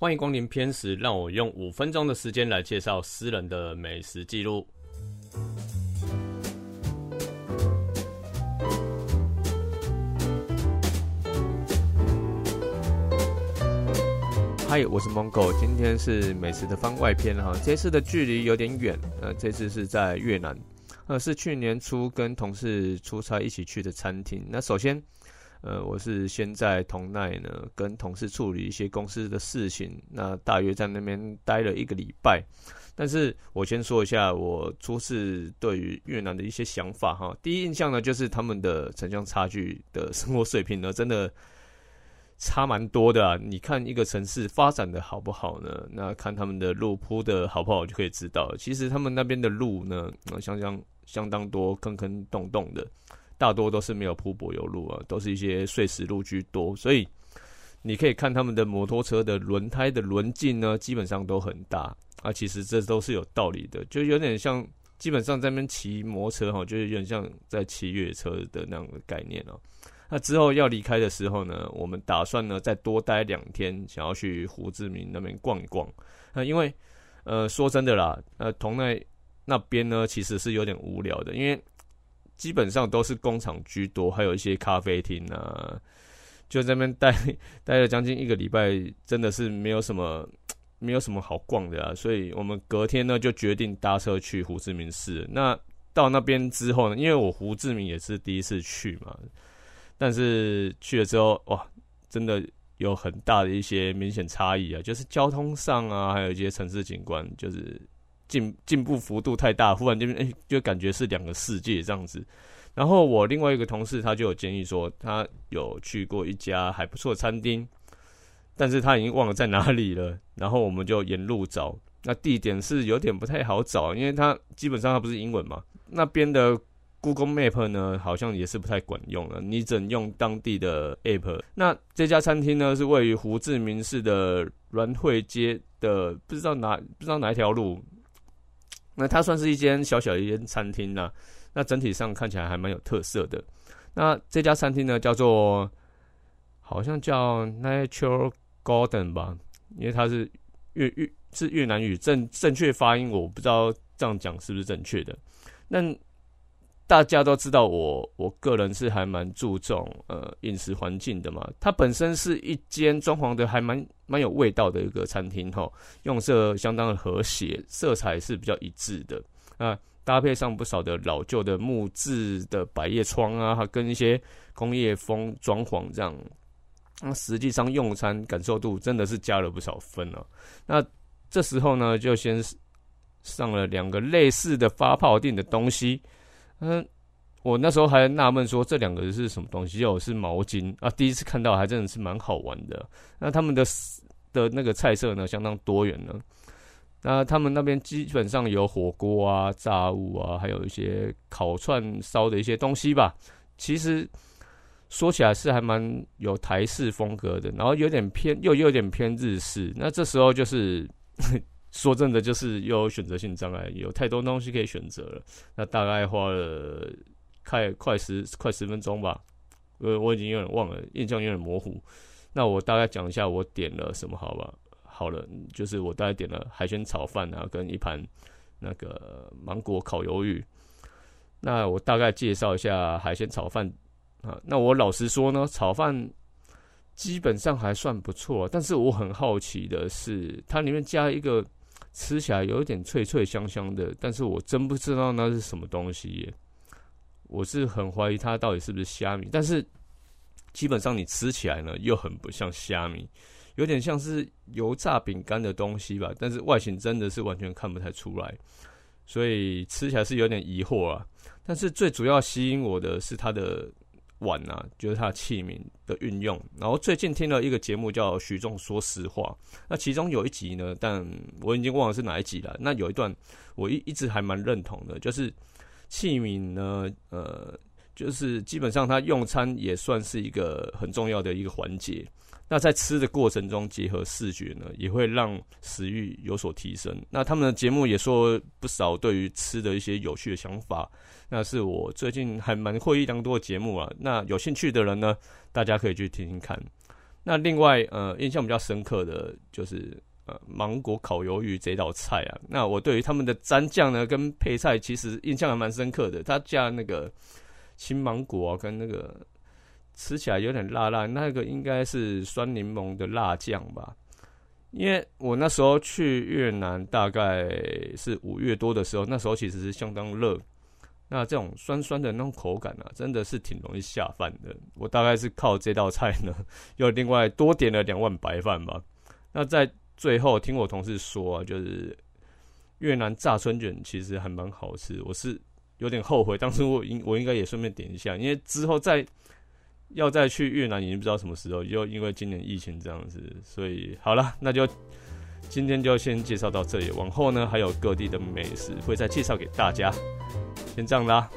欢迎光临偏食，让我用五分钟的时间来介绍私人的美食记录。嗨，我是 Mongo，今天是美食的番外篇哈。这次的距离有点远，呃，这次是在越南，呃，是去年初跟同事出差一起去的餐厅。那首先，呃，我是先在同奈呢跟同事处理一些公司的事情，那大约在那边待了一个礼拜。但是我先说一下我初次对于越南的一些想法哈。第一印象呢，就是他们的城乡差距的生活水平呢，真的。差蛮多的啊！你看一个城市发展的好不好呢？那看他们的路铺的好不好就可以知道。其实他们那边的路呢，相相相当多坑坑洞洞的，大多都是没有铺柏油路啊，都是一些碎石路居多。所以你可以看他们的摩托车的轮胎的轮径呢，基本上都很大啊。其实这都是有道理的，就有点像基本上在那边骑摩托车哈，就是有点像在骑越野车的那样的概念哦。那之后要离开的时候呢，我们打算呢再多待两天，想要去胡志明那边逛一逛。那因为，呃，说真的啦，呃，同奈那边呢其实是有点无聊的，因为基本上都是工厂居多，还有一些咖啡厅啊，就在那边待 待了将近一个礼拜，真的是没有什么 没有什么好逛的啊。所以我们隔天呢就决定搭车去胡志明市。那到那边之后呢，因为我胡志明也是第一次去嘛。但是去了之后，哇，真的有很大的一些明显差异啊！就是交通上啊，还有一些城市景观，就是进进步幅度太大，忽然间哎，就感觉是两个世界这样子。然后我另外一个同事他就有建议说，他有去过一家还不错餐厅，但是他已经忘了在哪里了。然后我们就沿路找，那地点是有点不太好找，因为他基本上他不是英文嘛，那边的。Google Map 呢，好像也是不太管用了。你只能用当地的 App。那这家餐厅呢，是位于胡志明市的软汇街的，不知道哪不知道哪一条路。那它算是一间小小的一间餐厅了。那整体上看起来还蛮有特色的。那这家餐厅呢，叫做好像叫 Natural Garden 吧，因为它是越越是越南语，正正确发音我不知道这样讲是不是正确的。那大家都知道我，我个人是还蛮注重呃饮食环境的嘛。它本身是一间装潢的还蛮蛮有味道的一个餐厅哈，用色相当的和谐，色彩是比较一致的啊，搭配上不少的老旧的木质的百叶窗啊，还跟一些工业风装潢这样，那实际上用餐感受度真的是加了不少分啊。那这时候呢，就先上了两个类似的发泡定的东西。嗯，我那时候还纳闷说这两个是什么东西，哦，是毛巾啊！第一次看到还真的是蛮好玩的。那他们的的那个菜色呢，相当多元呢。那他们那边基本上有火锅啊、炸物啊，还有一些烤串烧的一些东西吧。其实说起来是还蛮有台式风格的，然后有点偏又有点偏日式。那这时候就是。说真的，就是又有选择性障碍，有太多东西可以选择了。那大概花了快快十快十分钟吧，呃，我已经有点忘了，印象有点模糊。那我大概讲一下我点了什么，好吧？好了，就是我大概点了海鲜炒饭啊，跟一盘那个芒果烤鱿鱼。那我大概介绍一下海鲜炒饭啊。那我老实说呢，炒饭基本上还算不错，但是我很好奇的是，它里面加一个。吃起来有一点脆脆香香的，但是我真不知道那是什么东西耶。我是很怀疑它到底是不是虾米，但是基本上你吃起来呢又很不像虾米，有点像是油炸饼干的东西吧，但是外形真的是完全看不太出来，所以吃起来是有点疑惑啊。但是最主要吸引我的是它的。碗啊，就是它的器皿的运用。然后最近听了一个节目叫《徐仲说实话》，那其中有一集呢，但我已经忘了是哪一集了。那有一段我一一直还蛮认同的，就是器皿呢，呃，就是基本上他用餐也算是一个很重要的一个环节。那在吃的过程中，结合视觉呢，也会让食欲有所提升。那他们的节目也说不少对于吃的一些有趣的想法。那是我最近还蛮获益良多的节目啊。那有兴趣的人呢，大家可以去听听看。那另外呃，印象比较深刻的就是呃芒果烤鱿鱼这道菜啊。那我对于他们的蘸酱呢跟配菜其实印象还蛮深刻的，他加那个青芒果跟那个吃起来有点辣辣，那个应该是酸柠檬的辣酱吧。因为我那时候去越南，大概是五月多的时候，那时候其实是相当热。那这种酸酸的那种口感啊，真的是挺容易下饭的。我大概是靠这道菜呢，又另外多点了两碗白饭吧。那在最后听我同事说啊，就是越南炸春卷其实还蛮好吃。我是有点后悔，当时我应我应该也顺便点一下，因为之后再。要再去越南已经不知道什么时候，又因为今年疫情这样子，所以好了，那就今天就先介绍到这里。往后呢，还有各地的美食会再介绍给大家。先这样啦。